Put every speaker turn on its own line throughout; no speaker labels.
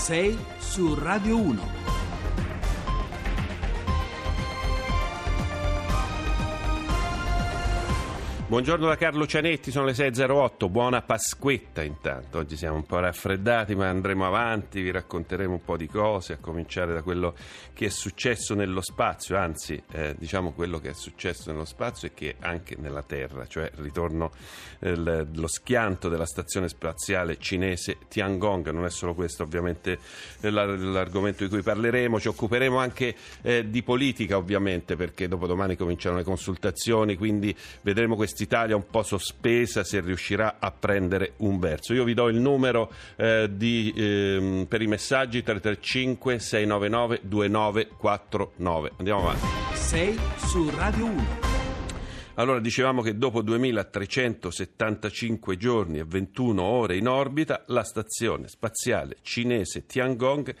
6 su Radio 1.
Buongiorno da Carlo Cianetti, sono le 6.08, buona Pasquetta intanto, oggi siamo un po' raffreddati ma andremo avanti, vi racconteremo un po' di cose, a cominciare da quello che è successo nello spazio, anzi eh, diciamo quello che è successo nello spazio e che anche nella Terra, cioè il ritorno, eh, lo schianto della stazione spaziale cinese Tiangong, non è solo questo ovviamente l'argomento di cui parleremo, ci occuperemo anche eh, di politica ovviamente perché dopodomani cominciano le consultazioni, quindi vedremo questi Italia un po' sospesa se riuscirà a prendere un verso. Io vi do il numero eh, di, eh, per i messaggi 335 699 2949. Andiamo avanti.
6 su Radio 1.
Allora dicevamo che dopo 2375 giorni e 21 ore in orbita, la stazione spaziale cinese Tiangong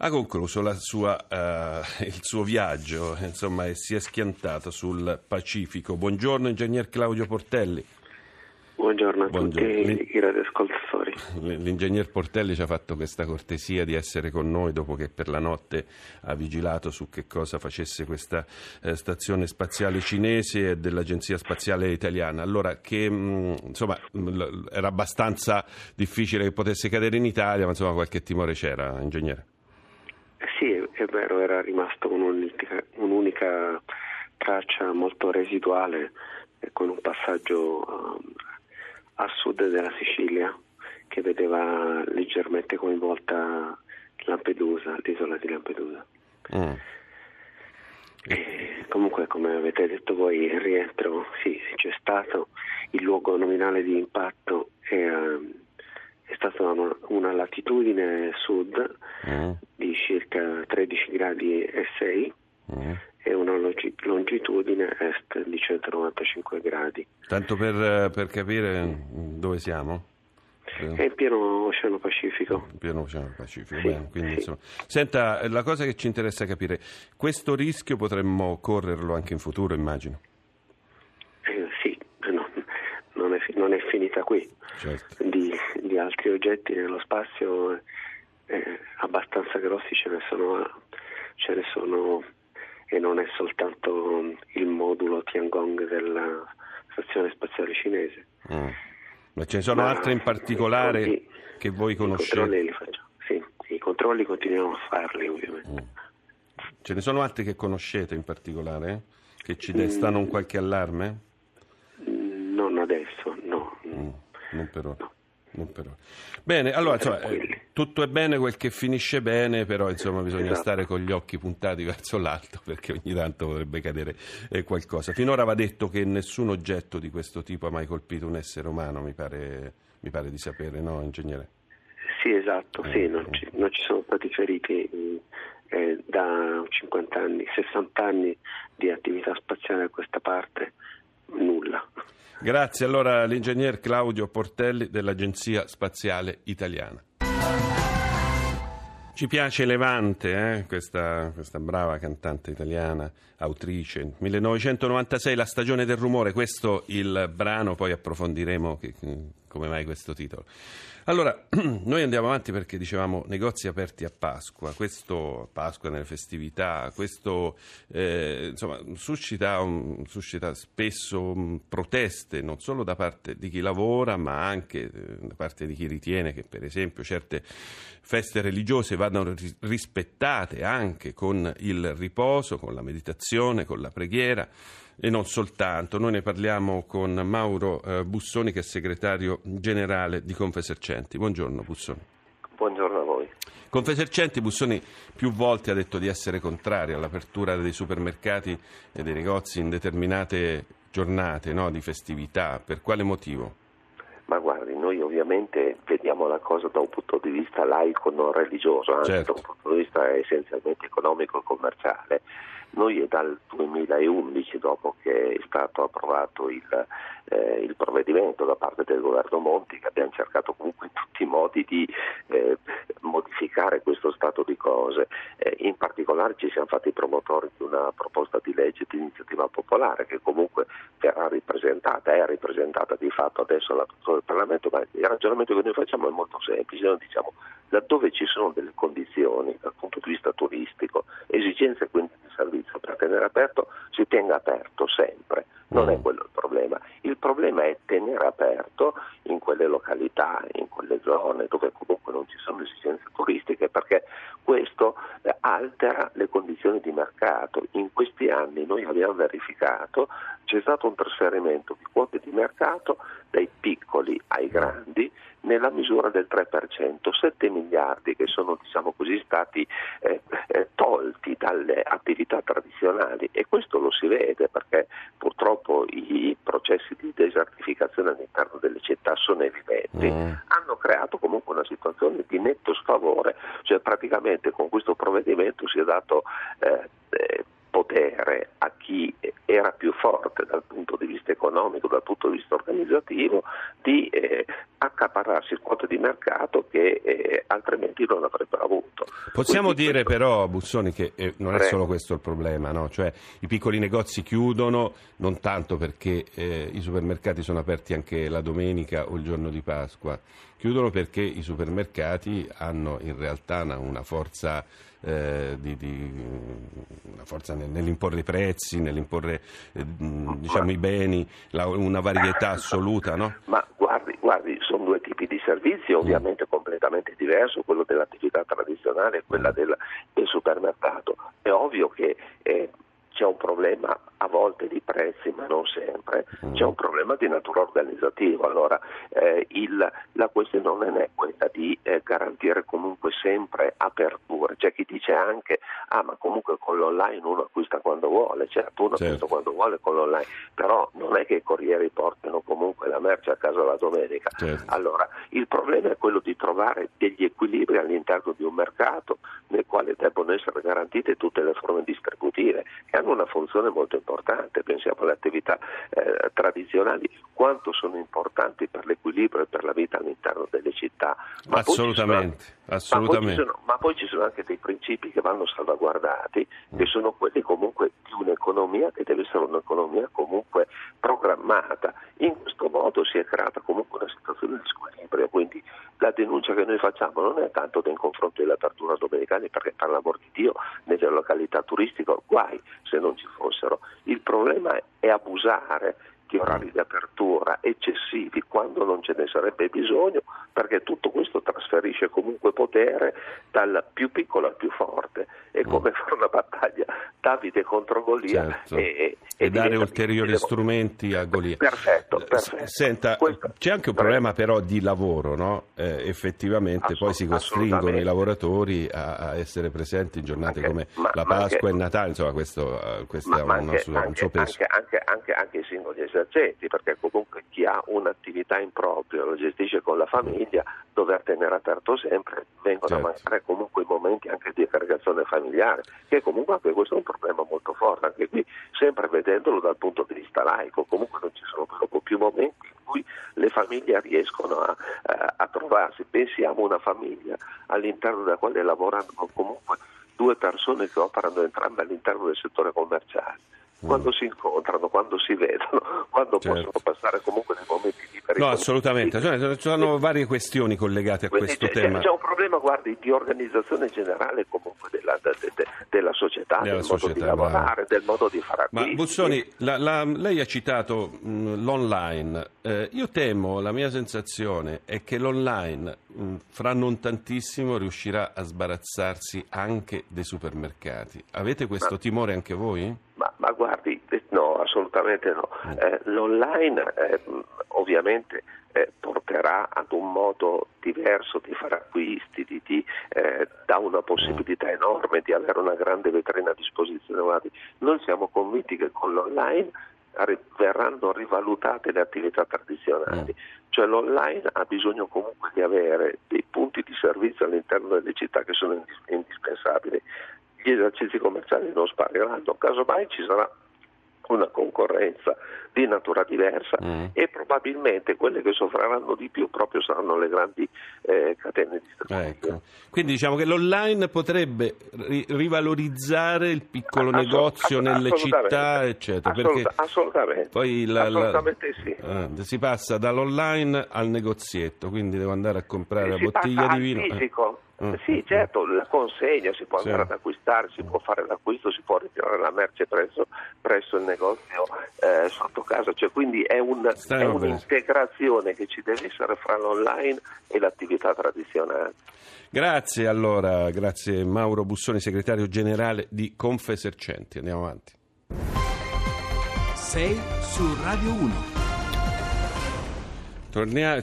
ha concluso sua, uh, il suo viaggio insomma, e si è schiantato sul Pacifico. Buongiorno, ingegner Claudio Portelli.
Buongiorno a Buongiorno. tutti i radioascoltatori.
L'ingegner Portelli ci ha fatto questa cortesia di essere con noi dopo che per la notte ha vigilato su che cosa facesse questa eh, stazione spaziale cinese e dell'Agenzia Spaziale Italiana. Allora, che mh, insomma era abbastanza difficile che potesse cadere in Italia, ma insomma qualche timore c'era, ingegnere.
È vero, era rimasto un'unica, un'unica traccia molto residuale con un passaggio um, a sud della Sicilia che vedeva leggermente coinvolta Lampedusa, l'isola di Lampedusa. Mm. Comunque, come avete detto voi, il rientro sì, c'è stato, il luogo nominale di impatto è, um, è stata una, una latitudine sud mm. di circa 13 gradi e 6 mm. e una longitudine est di 195 gradi.
Tanto per, per capire dove siamo?
È in pieno Oceano Pacifico.
In pieno Oceano Pacifico, sì, Bene, quindi, sì. Senta, la cosa che ci interessa capire, questo rischio potremmo correrlo anche in futuro, immagino?
Eh, sì, no, non, è, non, è, finita qui. Certo. Di, di, altri oggetti nello spazio eh, abbastanza grossi ce ne sono, ce ne sono e non è soltanto il modulo Tiangong della stazione spaziale cinese.
Mm. Ma ce ne sono Ma altre in particolare conti, che voi conoscete?
I controlli li faccio, sì, i controlli continuiamo a farli ovviamente. Mm.
Ce ne sono altri che conoscete in particolare? Eh? Che ci destano mm. un qualche allarme?
Non adesso, no. Mm.
Non per ora. No. Bene, allora insomma, eh, tutto è bene quel che finisce bene, però insomma bisogna esatto. stare con gli occhi puntati verso l'alto perché ogni tanto potrebbe cadere eh, qualcosa. Finora va detto che nessun oggetto di questo tipo ha mai colpito un essere umano, mi pare, mi pare di sapere, no ingegnere?
Sì, esatto, eh, sì, non, ci, non, ci, sono stati feriti eh, da 50 anni, 60 anni di attività spaziale a questa parte, nulla.
Grazie allora all'ingegner Claudio Portelli dell'Agenzia Spaziale Italiana. Ci piace Levante, eh? questa, questa, brava cantante italiana, autrice. 1996, La stagione del rumore, questo il brano, poi approfondiremo che, come mai questo titolo. Allora, noi andiamo avanti perché dicevamo negozi aperti a Pasqua, questo Pasqua nelle festività, questo eh, insomma, suscita, um, suscita, spesso um, proteste non solo da parte di chi lavora ma anche eh, da parte di chi ritiene che per esempio certe feste religiose vadano rispettate anche con il riposo, con la meditazione, con la preghiera e non soltanto. Noi ne parliamo con Mauro eh, Bussoni che è segretario generale di Confesercenti. Buongiorno Bussoni.
Buongiorno a voi.
Confesercenti Bussoni più volte ha detto di essere contrario all'apertura dei supermercati e dei negozi in determinate giornate no, di festività. Per quale motivo?
Ma guardi, noi ovviamente vediamo la cosa da un punto di vista laico, non religioso, anzi certo. da un punto di vista essenzialmente economico e commerciale. Noi è dal 2011, dopo che è stato approvato il, eh, il, provvedimento da parte del governo Monti, che abbiamo cercato comunque in tutti i modi di eh, modificare questo stato di cose. Eh, in particolare ci siamo fatti promotori di una proposta di legge di iniziativa popolare che comunque verrà ripresentata, è ripresentata di fatto adesso all'attuazione del Parlamento, ma il ragionamento che noi facciamo è molto semplice, noi diciamo laddove ci sono delle condizioni dal punto di vista turistico, esigenze quindi di servizio per tenere aperto, si tenga aperto sempre, non è mm. quello il problema. Il problema è tenere aperto in quelle località, in quelle zone dove comunque non ci sono esigenze turistiche, perché questo eh, altera le condizioni di mercato. In questi anni noi abbiamo verificato c'è stato un trasferimento di quote di mercato dai piccoli ai grandi nella misura del 3%, 7 miliardi che sono diciamo così, stati eh, eh, tolti dalle attività tradizionali. E questo lo si vede perché purtroppo i, i processi di desertificazione all'interno delle città sono evidenti, mm. hanno creato comunque una situazione di netto sfavore, cioè praticamente con questo provvedimento si è dato eh, eh potere a chi era più forte dal punto di vista economico, dal punto di vista organizzativo, di eh, accaparrarsi quote di mercato che eh, altrimenti non avrebbero avuto.
Possiamo Quindi dire questo... però, Bussoni, che eh, non è solo questo il problema, no? cioè, i piccoli negozi chiudono non tanto perché eh, i supermercati sono aperti anche la domenica o il giorno di Pasqua, chiudono perché i supermercati hanno in realtà una, una forza eh, di, di, una forza nell'imporre i prezzi, nell'imporre eh, diciamo, i beni, la, una varietà assoluta. No?
Ma guardi, sono due tipi di servizi ovviamente mm. completamente diversi, quello dell'attività tradizionale e quella mm. del, del, supermercato. È ovvio che eh, c'è un problema a volte di prezzi, ma non sempre, mm. c'è un problema di natura organizzativa. Allora, eh, il, la questione non è quella di eh, garantire comunque sempre aperture. C'è chi dice anche, ah ma comunque con l'online uno acquista quando vuole, certo uno certo. acquista quando vuole con l'online, però non è che i corrieri portino comunque la merce a casa la domenica. Certo. Allora, il problema è quello di trovare degli equilibri all'interno di un mercato nel quale debbono essere garantite tutte le forme distributive che hanno una funzione molto importante, pensiamo alle attività eh, tradizionali, quanto sono importanti per l'equilibrio e per la vita all'interno delle città.
Ma assolutamente,
sono,
assolutamente.
Ma, poi sono, ma, poi ci sono anche dei principi che vanno salvaguardati, che mm. sono quelli comunque di un'economia che deve essere un'economia comunque programmata. In questo modo si è creata comunque una situazione di squilibrio, quindi la denuncia che noi facciamo non è tanto nei confronti dell'apertura domenicale, perché per l'amor di Dio nelle località turistiche guai se non ci fossero. Il problema è abusare di orari di apertura eccessivi quando non ce ne sarebbe bisogno, perché tutto questo trasferisce comunque potere dal più piccolo al più forte. È mm. come fare una battaglia Davide contro Golia
certo. e, e, e dare ulteriori strumenti a Golia.
Perfetto, perfetto.
Senta, questo, c'è anche un problema però di lavoro, no? eh, effettivamente poi si costringono i lavoratori a, a, essere presenti in giornate anche, come ma, la Pasqua e il Natale, insomma questo, uh, questo ha un,
anche,
un, suo peso.
Anche, anche, anche i singoli esercenti, perché comunque chi ha un'attività in proprio, lo gestisce con la famiglia, dover tenere aperto sempre, vengono certo. a mancare comunque i momenti anche di aggregazione familiare, che comunque anche questo è un problema molto forte, anche qui sempre vedendolo dal punto di vista laico, comunque non ci sono proprio più momenti in cui le famiglie riescono a, a, a trovarsi, pensiamo a una famiglia all'interno della quale lavorano comunque due persone che operano entrambe all'interno del settore commerciale quando si incontrano, quando si vedono, quando certo. possono passare comunque dei momenti
No, assolutamente, ci sono varie questioni collegate a questo
c'è,
tema.
C'è un problema, guardi, di organizzazione generale comunque della, de, de, della società, della del società, modo di lavorare, del modo di fare acquisti.
Ma Buzzoni, la, la, lei ha citato mh, l'online, eh, io temo, la mia sensazione è che l'online mh, fra non tantissimo riuscirà a sbarazzarsi anche dei supermercati. Avete questo Ma... timore anche voi?
Ma, ma, guardi, assolutamente no. Mm. Eh, l'online eh, ovviamente eh, porterà ad un modo diverso di fare acquisti, di, di, eh, dà una possibilità enorme di avere una grande vetrina a disposizione. Guardi, noi siamo convinti che con l'online verranno rivalutate le attività tradizionali, mm. cioè l'online ha bisogno comunque di avere dei punti di servizio all'interno delle città che sono indispensabili gli esercizi commerciali non spariranno, casomai ci sarà una concorrenza di natura diversa mm. e probabilmente quelle che soffriranno di più proprio saranno le grandi eh, catene di distribuzione.
Ecco. Quindi diciamo che l'online potrebbe ri- rivalorizzare il piccolo Assolut- negozio nelle città, eccetera.
Assolut- assolutamente.
Poi la,
assolutamente sì.
eh, si passa dall'online al negozietto, quindi devo andare a comprare
si
la bottiglia di vino.
Eh. Mm. Sì, certo, la consegna si può andare ad acquistare, si può fare l'acquisto, si può ritirare la merce presso, presso il negozio eh, sotto casa, cioè, quindi è, un, è un'integrazione che ci deve essere fra l'online e l'attività tradizionale.
Grazie allora, grazie Mauro Bussoni, segretario generale di Confesercenti. Andiamo avanti.
6 su Radio 1.
Torniamo,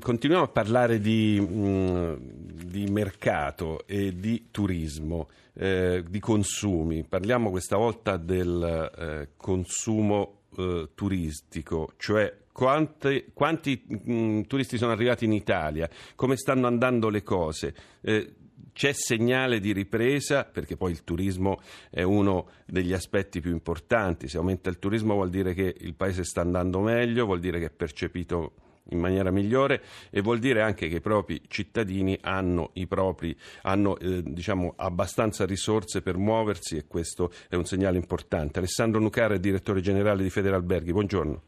continuiamo a parlare di, mm, di mercato e di turismo, eh, di consumi. Parliamo questa volta del eh, consumo eh, turistico, cioè quanti, quanti mh, mm, turisti sono arrivati in Italia, come stanno andando le cose. Eh, c'è segnale di ripresa perché poi il turismo è uno degli aspetti più importanti. Se aumenta il turismo vuol dire che il paese sta andando meglio, vuol dire che è percepito in maniera migliore e vuol dire anche che i propri cittadini hanno, propri, hanno eh, diciamo, abbastanza risorse per muoversi e questo è un segnale importante. Alessandro Nucara direttore generale di Federalberghi, buongiorno.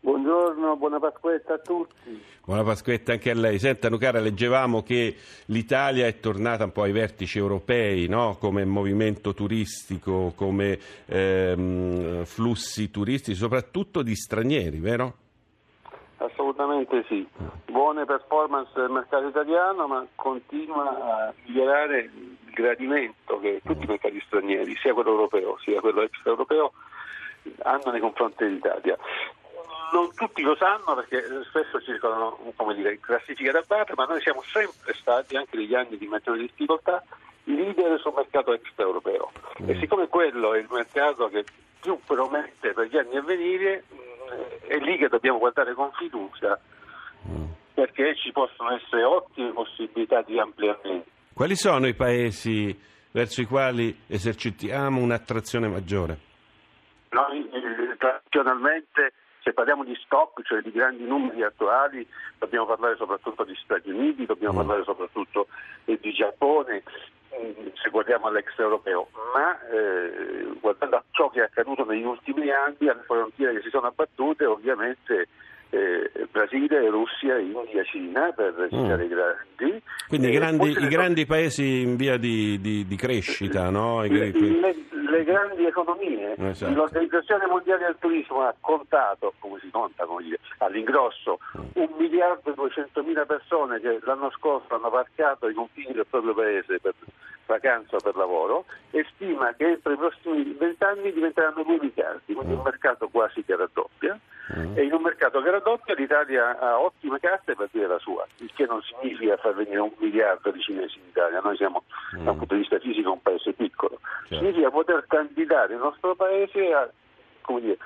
Buongiorno, buona Pasquetta a tutti.
Buona Pasquetta anche a lei. Senta Nucara, leggevamo che l'Italia è tornata un po' ai vertici europei, no? come movimento turistico, come ehm, flussi turistici, soprattutto di stranieri, vero?
Assolutamente sì. Buone performance del mercato italiano, ma continua a migliorare il gradimento che tutti i mercati stranieri, sia quello europeo sia quello extraeuropeo, hanno nei confronti dell'Italia non tutti lo sanno perché spesso circolano come dire, classifiche da parte, ma noi siamo sempre stati, anche negli anni di maggiore difficoltà, leader sul mercato extraeuropeo. Mm. E siccome quello è il mercato che più promette per gli anni a venire, mm, è lì che dobbiamo guardare con fiducia mm. Perché ci possono essere ottime possibilità di ampliamento.
Quali sono i paesi verso i quali esercitiamo un'attrazione maggiore?
Noi eh, tradizionalmente se parliamo di stock, cioè di grandi numeri attuali, dobbiamo parlare soprattutto di Stati Uniti, dobbiamo mm. parlare soprattutto di Giappone, mm, se guardiamo all'extraeuropeo, ma eh, guardando a ciò che è accaduto negli ultimi anni, alle frontiere che si sono abbattute, ovviamente eh, Brasile, Russia, India, Cina, per citare mm. i grandi.
Quindi eh, grandi, i grandi paesi in via di, di, di crescita, no?
Le, le, le grandi economie. Esatto. L'Organizzazione Mondiale del Turismo ha contato, come si conta come dire, all'ingrosso, mm. un miliardo e duecentomila persone che l'anno scorso hanno varcato i confini del proprio paese per vacanza o per lavoro e stima che entro i prossimi vent'anni diventeranno due miliardi, quindi un mm. mercato quasi che raddoppia. Mm. E in un mercato che raddoppia l'Italia ha ottime carte per dire la sua, il che non significa far venire un miliardo di cinesi in Italia, noi siamo mm. dal punto di vista fisico un paese piccolo, certo. significa poter candidare il nostro paese a dire,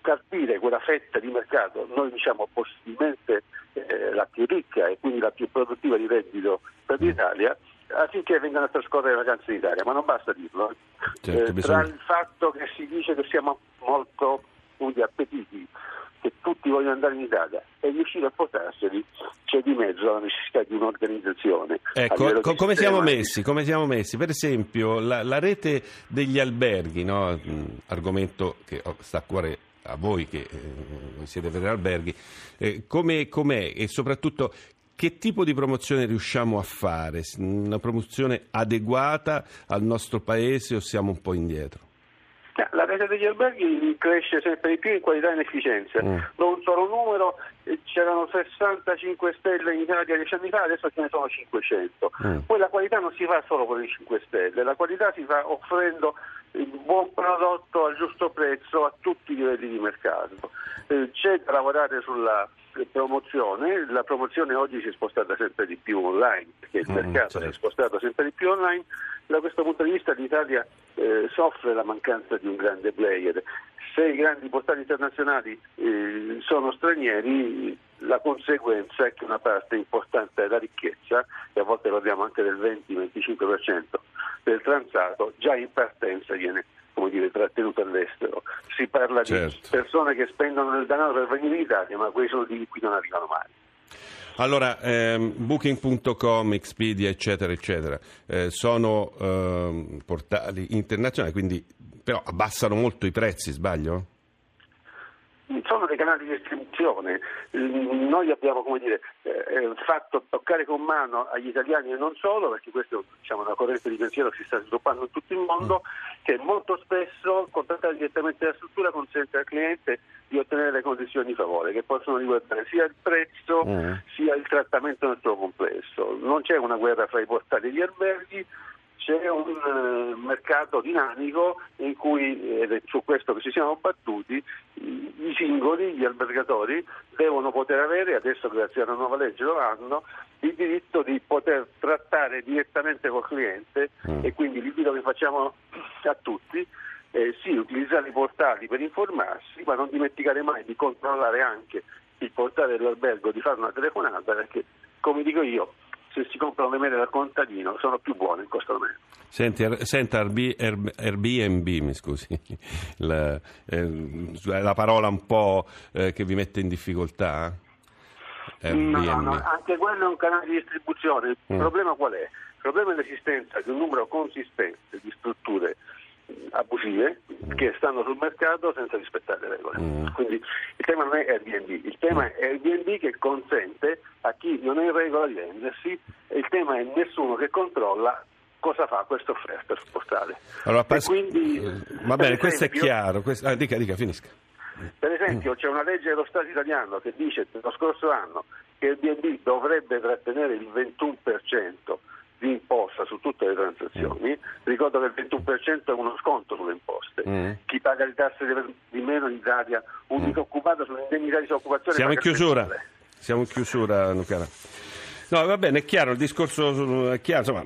carpire quella fetta di mercato, noi diciamo possibilmente eh, la più ricca e quindi la più produttiva di reddito per mm. l'Italia, affinché vengano a trascorrere le vacanze in Italia, ma non basta dirlo. Eh. Certo, eh, bisogna... Tra il fatto che si dice che siamo molto appetiti, che tutti vogliono andare in Italia e riuscire a portarseli, c'è di mezzo la necessità di un'organizzazione.
Ecco, co- come, siamo messi, come, siamo messi, Per esempio, la, la rete degli alberghi, no? argomento che sta a cuore a voi che eh, siete per alberghi, eh, come, com'è e soprattutto che tipo di promozione riusciamo a fare? Una promozione adeguata al nostro paese o siamo un po' indietro?
Rete degli alberghi cresce sempre di più in qualità e in efficienza. Mm. Non solo numero, eh, c'erano 65 stelle in Italia dieci anni fa, adesso ce ne sono 500. Mm. Poi la qualità non si fa solo con le 5 stelle, la qualità si fa offrendo il buon prodotto al giusto prezzo a tutti i livelli di mercato. Eh, c'è da lavorare sulla promozione, la promozione oggi si è spostata sempre di più online, perché il mm, mercato certo. si è certo. spostato sempre di più online, da questo punto di vista l'Italia eh, soffre la mancanza di un grande player. Se i grandi portali internazionali eh, sono stranieri, la conseguenza è che una parte importante della ricchezza, e a volte parliamo anche del 20-25% del transato, già in partenza viene come dire, trattenuto all'estero. si parla certo. di persone che spendono il denaro per venire in Italia, ma quei soldi qui non arrivano mai.
Allora, ehm, booking.com, Expedia, eccetera, eccetera, eh, sono eh, portali internazionali, quindi però abbassano molto i prezzi, sbaglio?
sono dei canali di distribuzione. Noi abbiamo dire, eh, fatto toccare con mano agli italiani e non solo, perché questa diciamo, è una corrente di pensiero che si sta sviluppando in tutto il mondo, che molto spesso contattare direttamente la struttura consente al cliente di ottenere le condizioni di favore, che possono riguardare sia il prezzo mm. sia il trattamento nel suo complesso. Non c'è una guerra fra i portali e gli alberghi, c'è un uh, mercato dinamico in cui, ed è su questo che ci siamo battuti, i, i singoli, gli albergatori devono poter avere, adesso grazie alla nuova legge lo hanno, il diritto di poter trattare direttamente col cliente mm. e quindi l'invito che facciamo a tutti eh, sì, utilizzare i portali per informarsi, ma non dimenticare mai di controllare anche il portale dell'albergo, di fare una telefonata, perché come dico io, se si comprano le mele dal contadino sono più buone, costano meno.
Senti, senta Airbnb, mi scusi, la, eh, la parola un po' eh, che vi mette in difficoltà?
No, no, anche quello è un canale di distribuzione. Il mm. problema qual è? Il problema è l'esistenza di un numero consistente di strutture abusive che stanno sul mercato senza rispettare le regole. Mm. Quindi il tema non è Airbnb, il tema è Airbnb che consente a chi non è in regola di vendersi e il tema è nessuno che controlla cosa fa questa offerta sul portale.
Allora, pas- quindi, va bene, questo è chiaro. Questo... Ah, dica, dica, finisca.
Per esempio c'è una legge dello Stato italiano che dice lo scorso anno che Airbnb dovrebbe trattenere il 21% di imposta su tutte le transazioni, mm. ricordo che il 21% è uno sconto sulle imposte. Mm. Chi paga le tasse di meno in Italia, un mm. disoccupato sull'indennità di disoccupazione.
Siamo in chiusura, siamo in chiusura Lucara. No, va bene, è chiaro, il discorso è chiaro, insomma,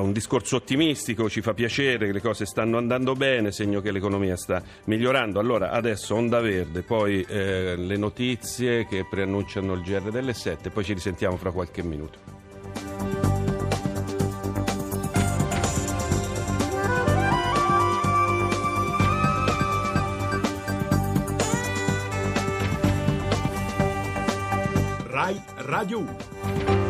un discorso ottimistico, ci fa piacere che le cose stanno andando bene, segno che l'economia sta migliorando. Allora, adesso Onda Verde, poi eh, le notizie che preannunciano il GR delle 7, poi ci risentiamo fra qualche minuto.
Radio 1.